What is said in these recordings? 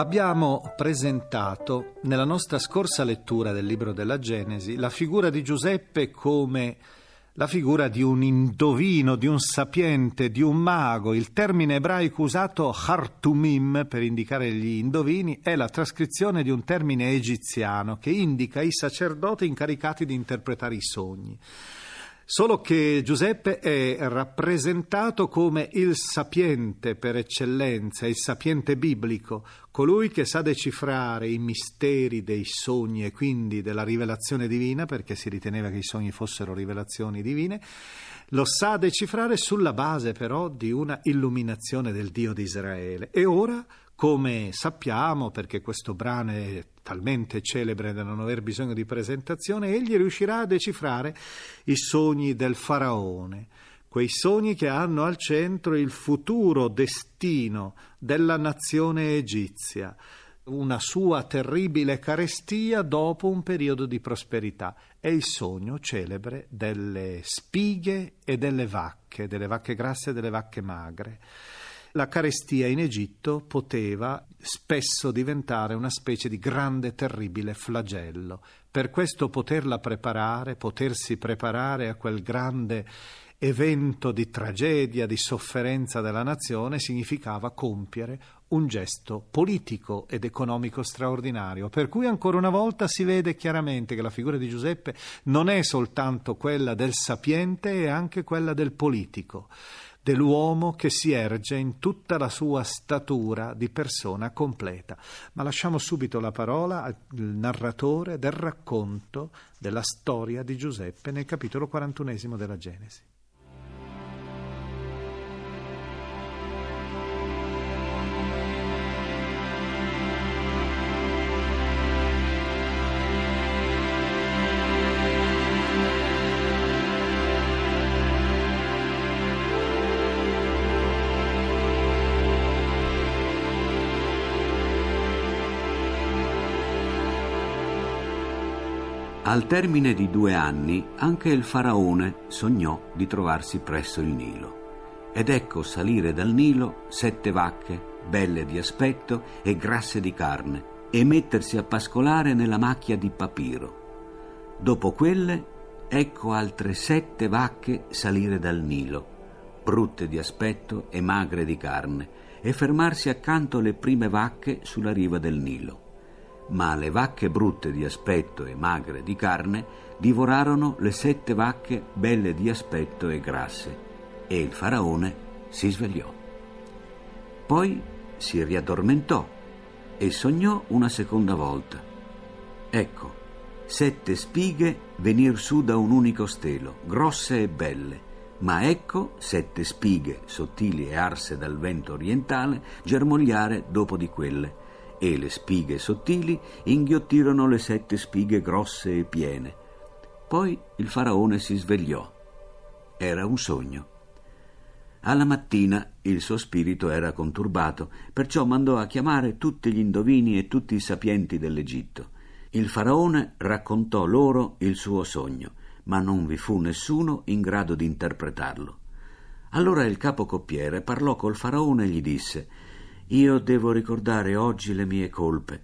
Abbiamo presentato nella nostra scorsa lettura del libro della Genesi la figura di Giuseppe come la figura di un indovino, di un sapiente, di un mago. Il termine ebraico usato hartumim per indicare gli indovini è la trascrizione di un termine egiziano che indica i sacerdoti incaricati di interpretare i sogni. Solo che Giuseppe è rappresentato come il sapiente per eccellenza, il sapiente biblico, colui che sa decifrare i misteri dei sogni e quindi della rivelazione divina, perché si riteneva che i sogni fossero rivelazioni divine, lo sa decifrare sulla base però di una illuminazione del Dio di Israele. E ora, come sappiamo, perché questo brano è talmente celebre da non aver bisogno di presentazione, egli riuscirà a decifrare i sogni del faraone, quei sogni che hanno al centro il futuro destino della nazione egizia, una sua terribile carestia dopo un periodo di prosperità. È il sogno celebre delle spighe e delle vacche, delle vacche grasse e delle vacche magre la carestia in Egitto poteva spesso diventare una specie di grande terribile flagello. Per questo poterla preparare, potersi preparare a quel grande evento di tragedia, di sofferenza della nazione, significava compiere un gesto politico ed economico straordinario, per cui ancora una volta si vede chiaramente che la figura di Giuseppe non è soltanto quella del sapiente, è anche quella del politico dell'uomo che si erge in tutta la sua statura di persona completa. Ma lasciamo subito la parola al narratore del racconto della storia di Giuseppe nel capitolo 41 della Genesi. Al termine di due anni anche il faraone sognò di trovarsi presso il Nilo. Ed ecco salire dal Nilo sette vacche, belle di aspetto e grasse di carne, e mettersi a pascolare nella macchia di papiro. Dopo quelle, ecco altre sette vacche salire dal Nilo, brutte di aspetto e magre di carne, e fermarsi accanto alle prime vacche sulla riva del Nilo ma le vacche brutte di aspetto e magre di carne divorarono le sette vacche belle di aspetto e grasse, e il faraone si svegliò. Poi si riaddormentò e sognò una seconda volta. Ecco, sette spighe venir su da un unico stelo, grosse e belle, ma ecco sette spighe sottili e arse dal vento orientale germogliare dopo di quelle e le spighe sottili inghiottirono le sette spighe grosse e piene. Poi il faraone si svegliò. Era un sogno. Alla mattina il suo spirito era conturbato, perciò mandò a chiamare tutti gli indovini e tutti i sapienti dell'Egitto. Il faraone raccontò loro il suo sogno, ma non vi fu nessuno in grado di interpretarlo. Allora il capo coppiere parlò col faraone e gli disse io devo ricordare oggi le mie colpe.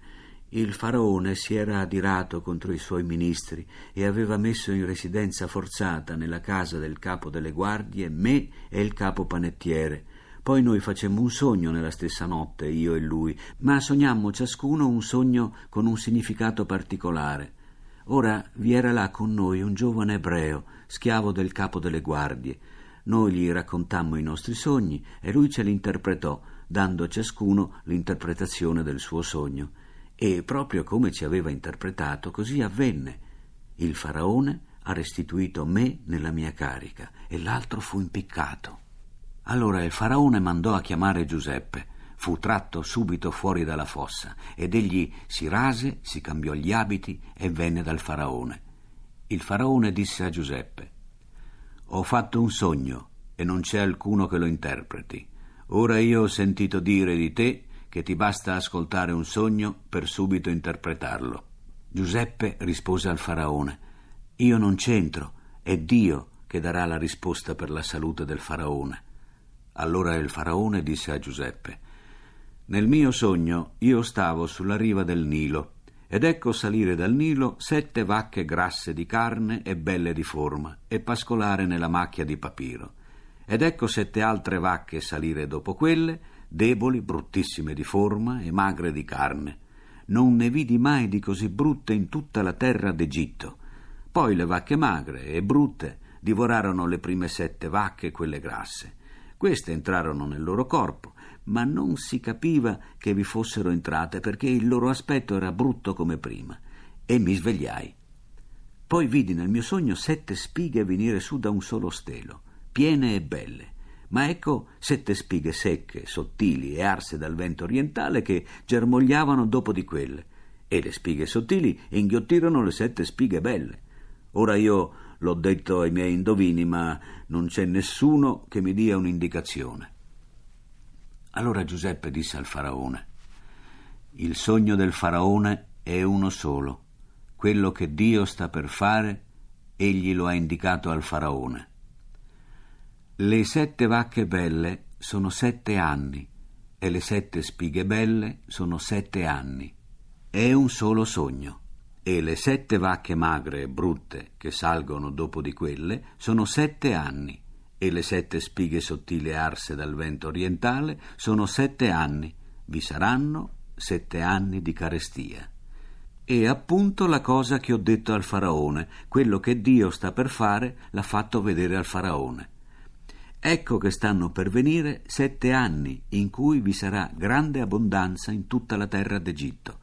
Il faraone si era adirato contro i suoi ministri e aveva messo in residenza forzata nella casa del capo delle guardie me e il capo panettiere. Poi noi facemmo un sogno nella stessa notte, io e lui, ma sognammo ciascuno un sogno con un significato particolare. Ora vi era là con noi un giovane ebreo, schiavo del capo delle guardie. Noi gli raccontammo i nostri sogni e lui ce li interpretò dando a ciascuno l'interpretazione del suo sogno. E proprio come ci aveva interpretato, così avvenne. Il faraone ha restituito me nella mia carica e l'altro fu impiccato. Allora il faraone mandò a chiamare Giuseppe. Fu tratto subito fuori dalla fossa ed egli si rase, si cambiò gli abiti e venne dal faraone. Il faraone disse a Giuseppe: Ho fatto un sogno e non c'è alcuno che lo interpreti. Ora io ho sentito dire di te che ti basta ascoltare un sogno per subito interpretarlo. Giuseppe rispose al faraone: Io non c'entro, è Dio che darà la risposta per la salute del faraone. Allora il faraone disse a Giuseppe: Nel mio sogno io stavo sulla riva del Nilo ed ecco salire dal Nilo sette vacche grasse di carne e belle di forma e pascolare nella macchia di papiro. Ed ecco sette altre vacche salire dopo quelle, deboli, bruttissime di forma e magre di carne. Non ne vidi mai di così brutte in tutta la terra d'Egitto. Poi le vacche magre e brutte divorarono le prime sette vacche, quelle grasse. Queste entrarono nel loro corpo, ma non si capiva che vi fossero entrate perché il loro aspetto era brutto come prima. E mi svegliai. Poi vidi nel mio sogno sette spighe venire su da un solo stelo piene e belle. Ma ecco sette spighe secche, sottili e arse dal vento orientale che germogliavano dopo di quelle, e le spighe sottili inghiottirono le sette spighe belle. Ora io l'ho detto ai miei indovini, ma non c'è nessuno che mi dia un'indicazione. Allora Giuseppe disse al faraone: Il sogno del faraone è uno solo. Quello che Dio sta per fare, egli lo ha indicato al faraone. Le sette vacche belle sono sette anni e le sette spighe belle sono sette anni. È un solo sogno. E le sette vacche magre e brutte che salgono dopo di quelle sono sette anni. E le sette spighe sottili arse dal vento orientale sono sette anni. Vi saranno sette anni di carestia. E appunto la cosa che ho detto al faraone, quello che Dio sta per fare, l'ha fatto vedere al faraone. Ecco che stanno per venire sette anni in cui vi sarà grande abbondanza in tutta la terra d'Egitto.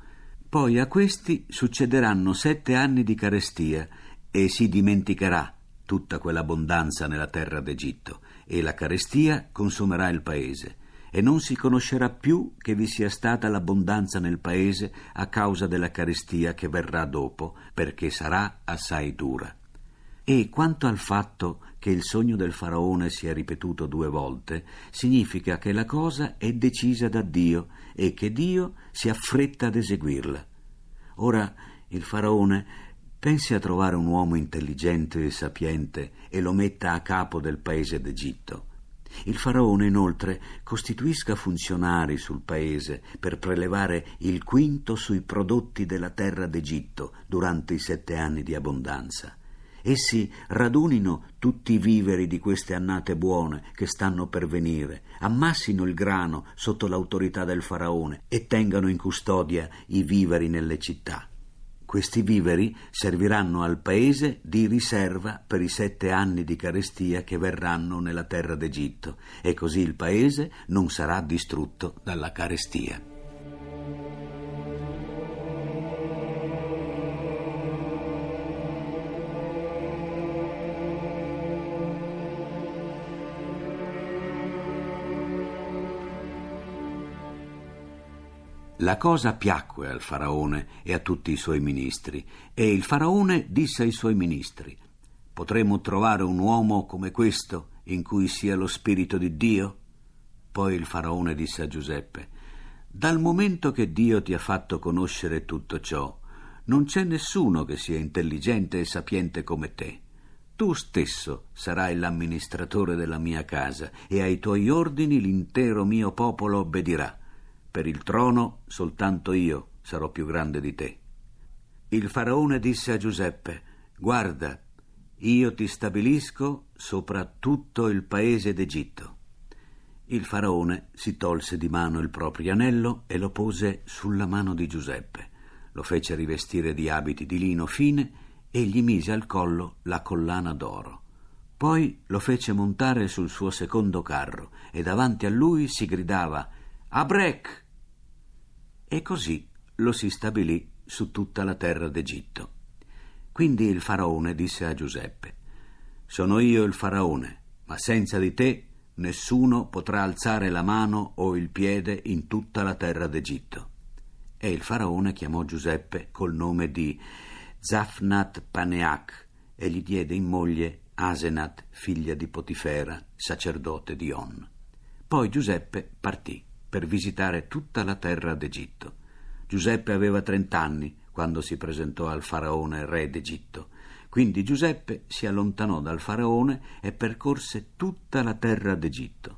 Poi a questi succederanno sette anni di carestia e si dimenticherà tutta quell'abbondanza nella terra d'Egitto e la carestia consumerà il paese e non si conoscerà più che vi sia stata l'abbondanza nel paese a causa della carestia che verrà dopo, perché sarà assai dura. E quanto al fatto che il sogno del faraone sia ripetuto due volte, significa che la cosa è decisa da Dio e che Dio si affretta ad eseguirla. Ora il faraone pensi a trovare un uomo intelligente e sapiente e lo metta a capo del paese d'Egitto. Il faraone inoltre costituisca funzionari sul paese per prelevare il quinto sui prodotti della terra d'Egitto durante i sette anni di abbondanza Essi radunino tutti i viveri di queste annate buone che stanno per venire, ammassino il grano sotto l'autorità del faraone e tengano in custodia i viveri nelle città. Questi viveri serviranno al paese di riserva per i sette anni di carestia che verranno nella terra d'Egitto, e così il paese non sarà distrutto dalla carestia. La cosa piacque al faraone e a tutti i suoi ministri, e il faraone disse ai suoi ministri: Potremmo trovare un uomo come questo, in cui sia lo spirito di Dio? Poi il faraone disse a Giuseppe: Dal momento che Dio ti ha fatto conoscere tutto ciò, non c'è nessuno che sia intelligente e sapiente come te. Tu stesso sarai l'amministratore della mia casa e ai tuoi ordini l'intero mio popolo obbedirà. Per il trono soltanto io sarò più grande di te. Il faraone disse a Giuseppe, Guarda, io ti stabilisco sopra tutto il paese d'Egitto. Il faraone si tolse di mano il proprio anello e lo pose sulla mano di Giuseppe. Lo fece rivestire di abiti di lino fine e gli mise al collo la collana d'oro. Poi lo fece montare sul suo secondo carro e davanti a lui si gridava Abrek! E così lo si stabilì su tutta la terra d'Egitto. Quindi il faraone disse a Giuseppe: Sono io il faraone, ma senza di te nessuno potrà alzare la mano o il piede in tutta la terra d'Egitto. E il faraone chiamò Giuseppe col nome di Zafnat Paneach e gli diede in moglie Asenat, figlia di Potifera, sacerdote di On. Poi Giuseppe partì per visitare tutta la terra d'Egitto. Giuseppe aveva trent'anni quando si presentò al faraone re d'Egitto. Quindi Giuseppe si allontanò dal faraone e percorse tutta la terra d'Egitto.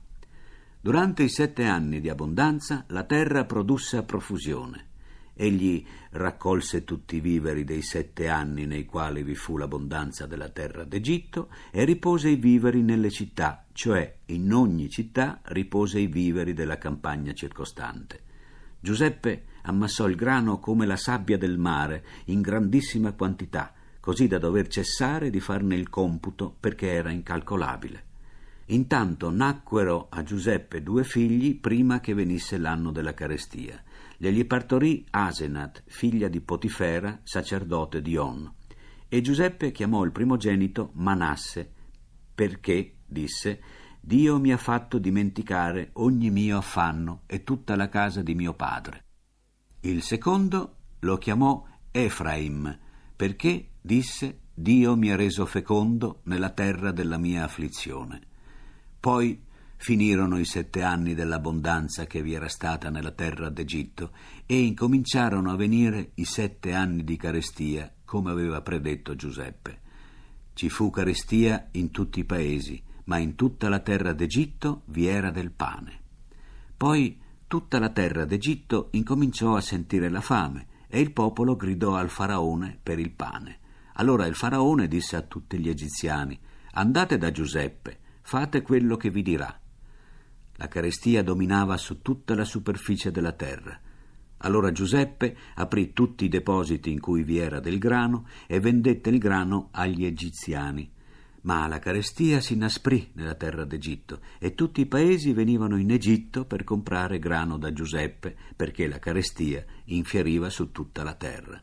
Durante i sette anni di abbondanza la terra produsse a profusione. Egli raccolse tutti i viveri dei sette anni nei quali vi fu l'abbondanza della terra d'Egitto e ripose i viveri nelle città, cioè in ogni città ripose i viveri della campagna circostante. Giuseppe ammassò il grano come la sabbia del mare in grandissima quantità, così da dover cessare di farne il computo perché era incalcolabile. Intanto nacquero a Giuseppe due figli prima che venisse l'anno della carestia glieli partorì Asenat, figlia di Potifera, sacerdote di On. E Giuseppe chiamò il primogenito Manasse, perché, disse, Dio mi ha fatto dimenticare ogni mio affanno e tutta la casa di mio padre. Il secondo lo chiamò Efraim, perché, disse, Dio mi ha reso fecondo nella terra della mia afflizione. Poi Finirono i sette anni dell'abbondanza che vi era stata nella terra d'Egitto e incominciarono a venire i sette anni di carestia, come aveva predetto Giuseppe. Ci fu carestia in tutti i paesi, ma in tutta la terra d'Egitto vi era del pane. Poi tutta la terra d'Egitto incominciò a sentire la fame e il popolo gridò al faraone per il pane. Allora il faraone disse a tutti gli egiziani: Andate da Giuseppe, fate quello che vi dirà. La carestia dominava su tutta la superficie della terra. Allora Giuseppe aprì tutti i depositi in cui vi era del grano e vendette il grano agli egiziani. Ma la carestia si inasprì nella terra d'Egitto e tutti i paesi venivano in Egitto per comprare grano da Giuseppe, perché la carestia infieriva su tutta la terra.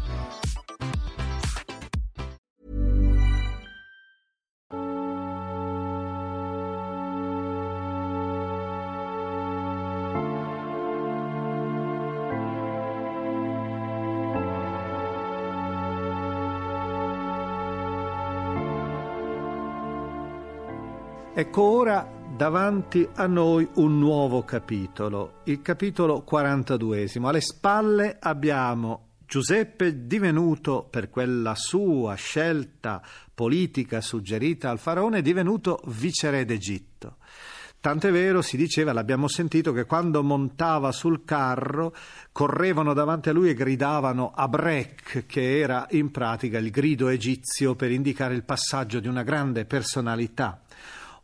Ecco ora davanti a noi un nuovo capitolo, il capitolo 42. Alle spalle abbiamo Giuseppe divenuto, per quella sua scelta politica suggerita al faraone, divenuto viceré d'Egitto. Tant'è vero, si diceva, l'abbiamo sentito, che quando montava sul carro correvano davanti a lui e gridavano Abrek, che era in pratica il grido egizio per indicare il passaggio di una grande personalità.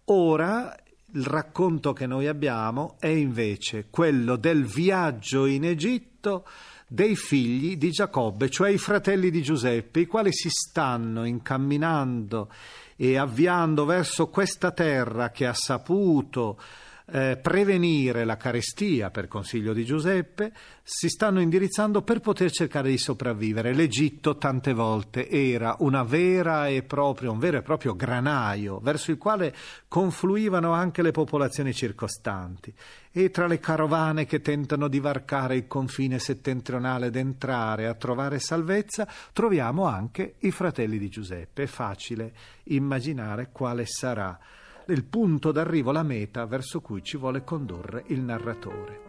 Ora il racconto che noi abbiamo è invece quello del viaggio in Egitto dei figli di Giacobbe, cioè i fratelli di Giuseppe, i quali si stanno incamminando e avviando verso questa terra che ha saputo eh, prevenire la carestia per consiglio di Giuseppe, si stanno indirizzando per poter cercare di sopravvivere. L'Egitto tante volte era una vera e propria, un vero e proprio granaio verso il quale confluivano anche le popolazioni circostanti e tra le carovane che tentano di varcare il confine settentrionale ed entrare a trovare salvezza, troviamo anche i fratelli di Giuseppe. È facile immaginare quale sarà il punto d'arrivo, la meta verso cui ci vuole condurre il narratore.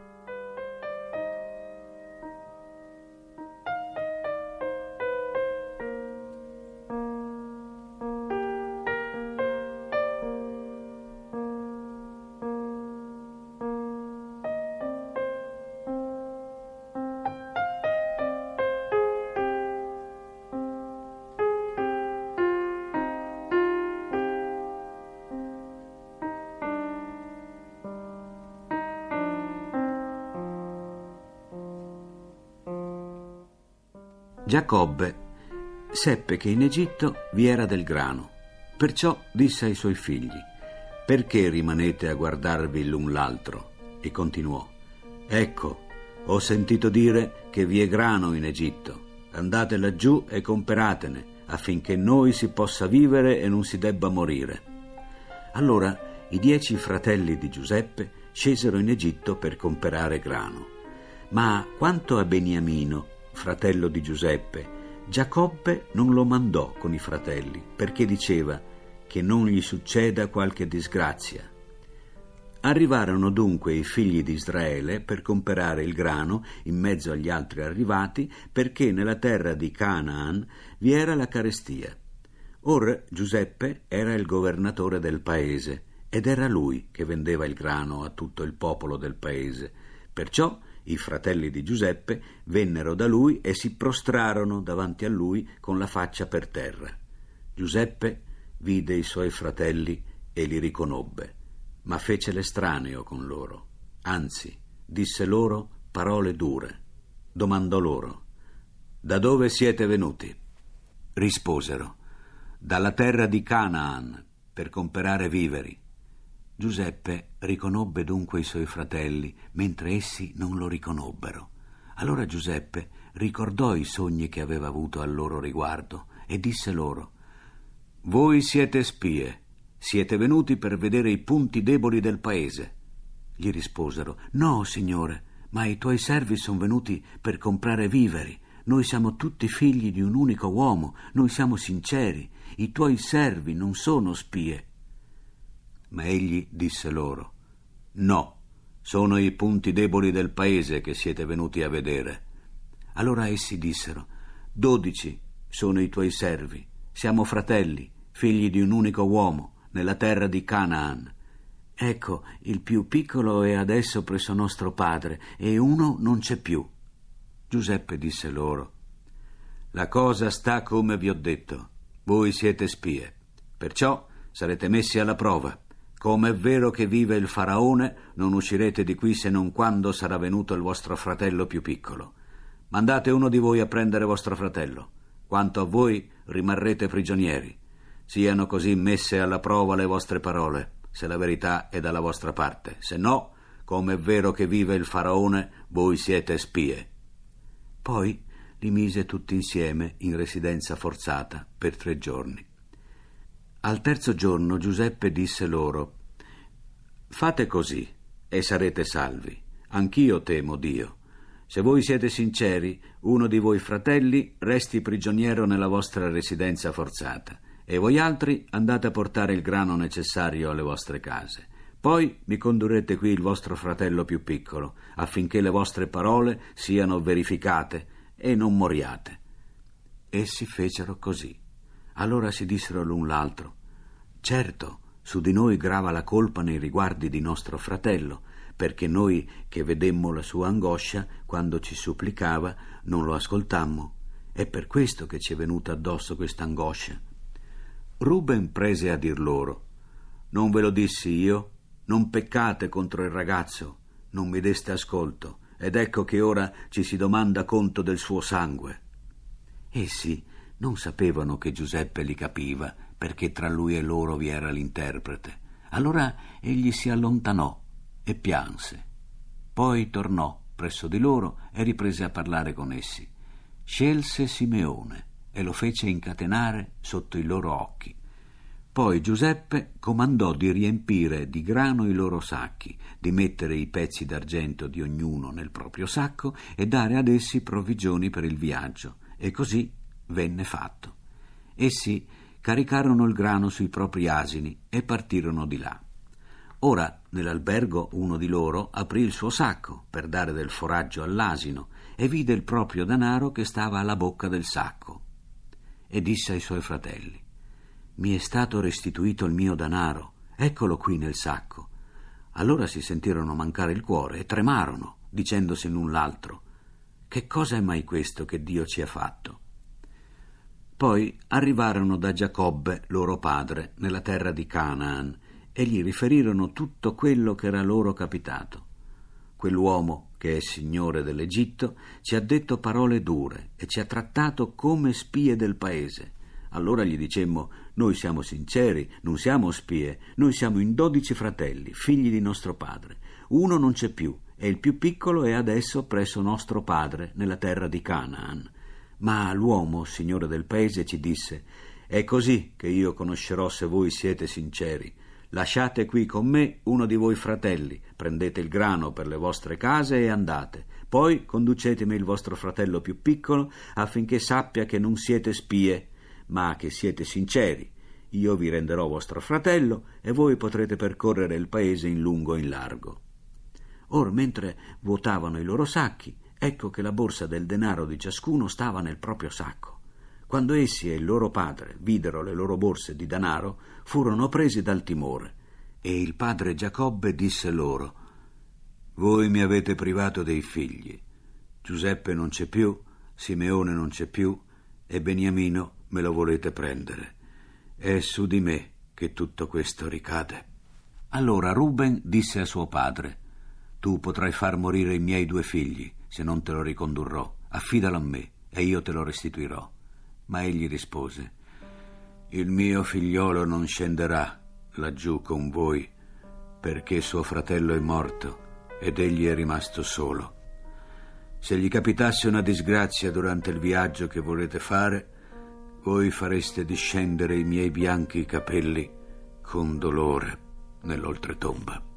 Giacobbe seppe che in Egitto vi era del grano, perciò disse ai suoi figli, perché rimanete a guardarvi l'un l'altro? E continuò, ecco, ho sentito dire che vi è grano in Egitto, andate laggiù e comperatene, affinché noi si possa vivere e non si debba morire. Allora i dieci fratelli di Giuseppe scesero in Egitto per comperare grano. Ma quanto a Beniamino, fratello di Giuseppe, Giacobbe non lo mandò con i fratelli perché diceva che non gli succeda qualche disgrazia. Arrivarono dunque i figli di Israele per comperare il grano in mezzo agli altri arrivati perché nella terra di Canaan vi era la carestia. Or Giuseppe era il governatore del paese ed era lui che vendeva il grano a tutto il popolo del paese. Perciò i fratelli di Giuseppe vennero da lui e si prostrarono davanti a lui con la faccia per terra. Giuseppe vide i suoi fratelli e li riconobbe, ma fece l'estraneo con loro. Anzi, disse loro parole dure. Domandò loro: Da dove siete venuti? Risposero: Dalla terra di Canaan per comperare viveri. Giuseppe riconobbe dunque i suoi fratelli, mentre essi non lo riconobbero. Allora Giuseppe ricordò i sogni che aveva avuto al loro riguardo e disse loro Voi siete spie, siete venuti per vedere i punti deboli del paese. Gli risposero No, signore, ma i tuoi servi sono venuti per comprare viveri. Noi siamo tutti figli di un unico uomo, noi siamo sinceri, i tuoi servi non sono spie. Ma egli disse loro, No, sono i punti deboli del paese che siete venuti a vedere. Allora essi dissero, Dodici sono i tuoi servi, siamo fratelli, figli di un unico uomo, nella terra di Canaan. Ecco, il più piccolo è adesso presso nostro padre, e uno non c'è più. Giuseppe disse loro, La cosa sta come vi ho detto. Voi siete spie. Perciò sarete messi alla prova. Come è vero che vive il faraone, non uscirete di qui se non quando sarà venuto il vostro fratello più piccolo. Mandate uno di voi a prendere vostro fratello. Quanto a voi, rimarrete prigionieri. Siano così messe alla prova le vostre parole, se la verità è dalla vostra parte. Se no, come è vero che vive il faraone, voi siete spie. Poi li mise tutti insieme in residenza forzata per tre giorni. Al terzo giorno Giuseppe disse loro Fate così e sarete salvi. Anch'io temo Dio. Se voi siete sinceri, uno di voi fratelli resti prigioniero nella vostra residenza forzata e voi altri andate a portare il grano necessario alle vostre case. Poi mi condurrete qui il vostro fratello più piccolo, affinché le vostre parole siano verificate e non moriate. Essi fecero così. Allora si dissero l'un l'altro Certo, su di noi grava la colpa nei riguardi di nostro fratello, perché noi che vedemmo la sua angoscia quando ci supplicava non lo ascoltammo. È per questo che ci è venuta addosso questa angoscia. Ruben prese a dir loro Non ve lo dissi io? Non peccate contro il ragazzo, non mi deste ascolto, ed ecco che ora ci si domanda conto del suo sangue. Essi non sapevano che Giuseppe li capiva, perché tra lui e loro vi era l'interprete. Allora egli si allontanò e pianse. Poi tornò presso di loro e riprese a parlare con essi. Scelse Simeone e lo fece incatenare sotto i loro occhi. Poi Giuseppe comandò di riempire di grano i loro sacchi, di mettere i pezzi d'argento di ognuno nel proprio sacco e dare ad essi provvigioni per il viaggio, e così venne fatto. Essi caricarono il grano sui propri asini e partirono di là. Ora, nell'albergo, uno di loro aprì il suo sacco per dare del foraggio all'asino e vide il proprio danaro che stava alla bocca del sacco. E disse ai suoi fratelli: Mi è stato restituito il mio danaro, eccolo qui nel sacco. Allora si sentirono mancare il cuore e tremarono, dicendosi l'un l'altro: Che cosa è mai questo che Dio ci ha fatto? Poi arrivarono da Giacobbe, loro padre, nella terra di Canaan, e gli riferirono tutto quello che era loro capitato. Quell'uomo, che è signore dell'Egitto, ci ha detto parole dure e ci ha trattato come spie del paese. Allora gli dicemmo: Noi siamo sinceri, non siamo spie, noi siamo in dodici fratelli, figli di nostro padre. Uno non c'è più, e il più piccolo è adesso presso nostro padre nella terra di Canaan. Ma l'uomo, signore del paese, ci disse È così che io conoscerò se voi siete sinceri. Lasciate qui con me uno di voi fratelli, prendete il grano per le vostre case e andate. Poi conducetemi il vostro fratello più piccolo affinché sappia che non siete spie, ma che siete sinceri. Io vi renderò vostro fratello e voi potrete percorrere il paese in lungo e in largo. Or, mentre vuotavano i loro sacchi, ecco che la borsa del denaro di ciascuno stava nel proprio sacco. Quando essi e il loro padre videro le loro borse di denaro, furono presi dal timore. E il padre Giacobbe disse loro: Voi mi avete privato dei figli. Giuseppe non c'è più, Simeone non c'è più, e Beniamino me lo volete prendere. È su di me che tutto questo ricade. Allora Ruben disse a suo padre: Tu potrai far morire i miei due figli se non te lo ricondurrò. Affidalo a me e io te lo restituirò. Ma egli rispose, Il mio figliolo non scenderà laggiù con voi, perché suo fratello è morto ed egli è rimasto solo. Se gli capitasse una disgrazia durante il viaggio che volete fare, voi fareste discendere i miei bianchi capelli con dolore nell'oltretomba.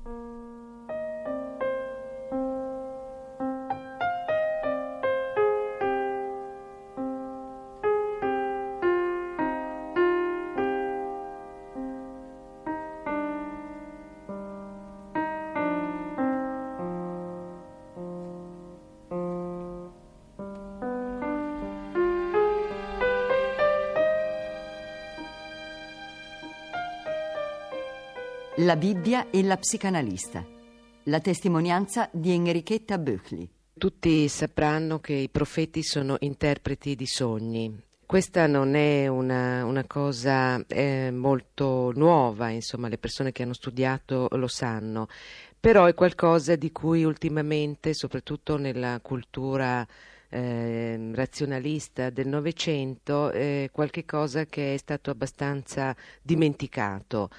La Bibbia e la psicanalista. La testimonianza di Enrichetta Böchli. Tutti sapranno che i profeti sono interpreti di sogni. questa non è una, una cosa eh, molto nuova, insomma le persone che hanno studiato lo sanno, però è qualcosa di cui ultimamente, soprattutto nella cultura eh, razionalista del Novecento, è qualcosa che è stato abbastanza dimenticato.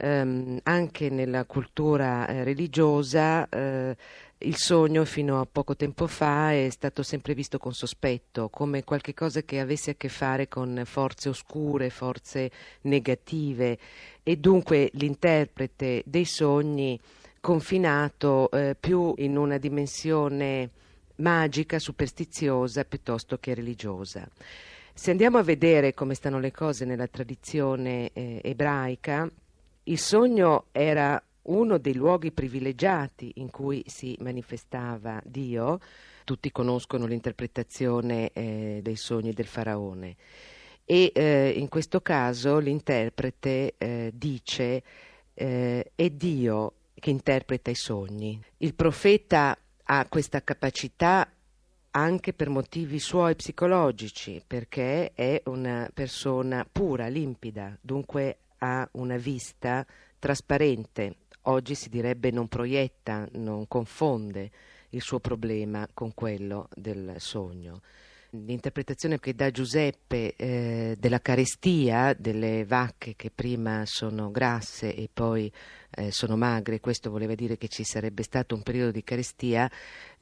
Um, anche nella cultura eh, religiosa eh, il sogno fino a poco tempo fa è stato sempre visto con sospetto, come qualcosa che avesse a che fare con forze oscure, forze negative e dunque l'interprete dei sogni confinato eh, più in una dimensione magica, superstiziosa piuttosto che religiosa. Se andiamo a vedere come stanno le cose nella tradizione eh, ebraica, il sogno era uno dei luoghi privilegiati in cui si manifestava Dio. Tutti conoscono l'interpretazione eh, dei sogni del faraone e eh, in questo caso l'interprete eh, dice eh, è Dio che interpreta i sogni. Il profeta ha questa capacità anche per motivi suoi psicologici, perché è una persona pura, limpida, dunque ha una vista trasparente, oggi si direbbe non proietta, non confonde il suo problema con quello del sogno. L'interpretazione che dà Giuseppe eh, della carestia delle vacche che prima sono grasse e poi eh, sono magre, questo voleva dire che ci sarebbe stato un periodo di carestia,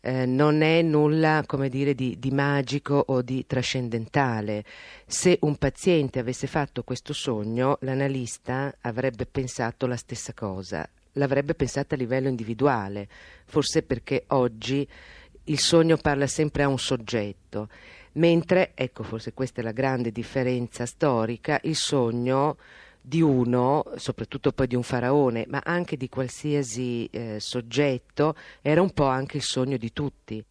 eh, non è nulla come dire di, di magico o di trascendentale. Se un paziente avesse fatto questo sogno, l'analista avrebbe pensato la stessa cosa, l'avrebbe pensata a livello individuale, forse perché oggi il sogno parla sempre a un soggetto, mentre, ecco forse questa è la grande differenza storica, il sogno di uno, soprattutto poi di un faraone, ma anche di qualsiasi eh, soggetto, era un po' anche il sogno di tutti.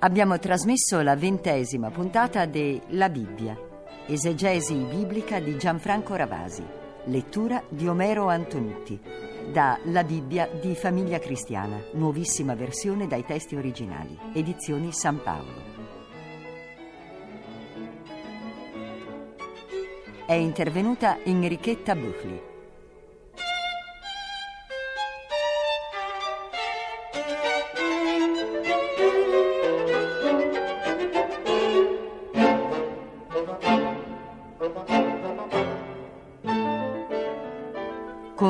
Abbiamo trasmesso la ventesima puntata de La Bibbia, esegesi biblica di Gianfranco Ravasi. Lettura di Omero Antonutti. Da La Bibbia di Famiglia Cristiana, nuovissima versione dai testi originali. Edizioni San Paolo. È intervenuta Enrichetta Buchli.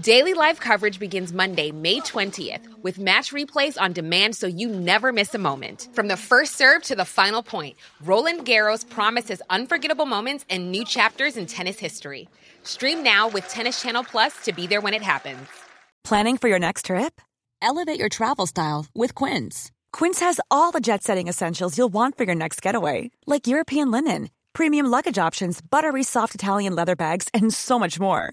Daily live coverage begins Monday, May 20th, with match replays on demand so you never miss a moment. From the first serve to the final point, Roland Garros promises unforgettable moments and new chapters in tennis history. Stream now with Tennis Channel Plus to be there when it happens. Planning for your next trip? Elevate your travel style with Quince. Quince has all the jet setting essentials you'll want for your next getaway, like European linen, premium luggage options, buttery soft Italian leather bags, and so much more.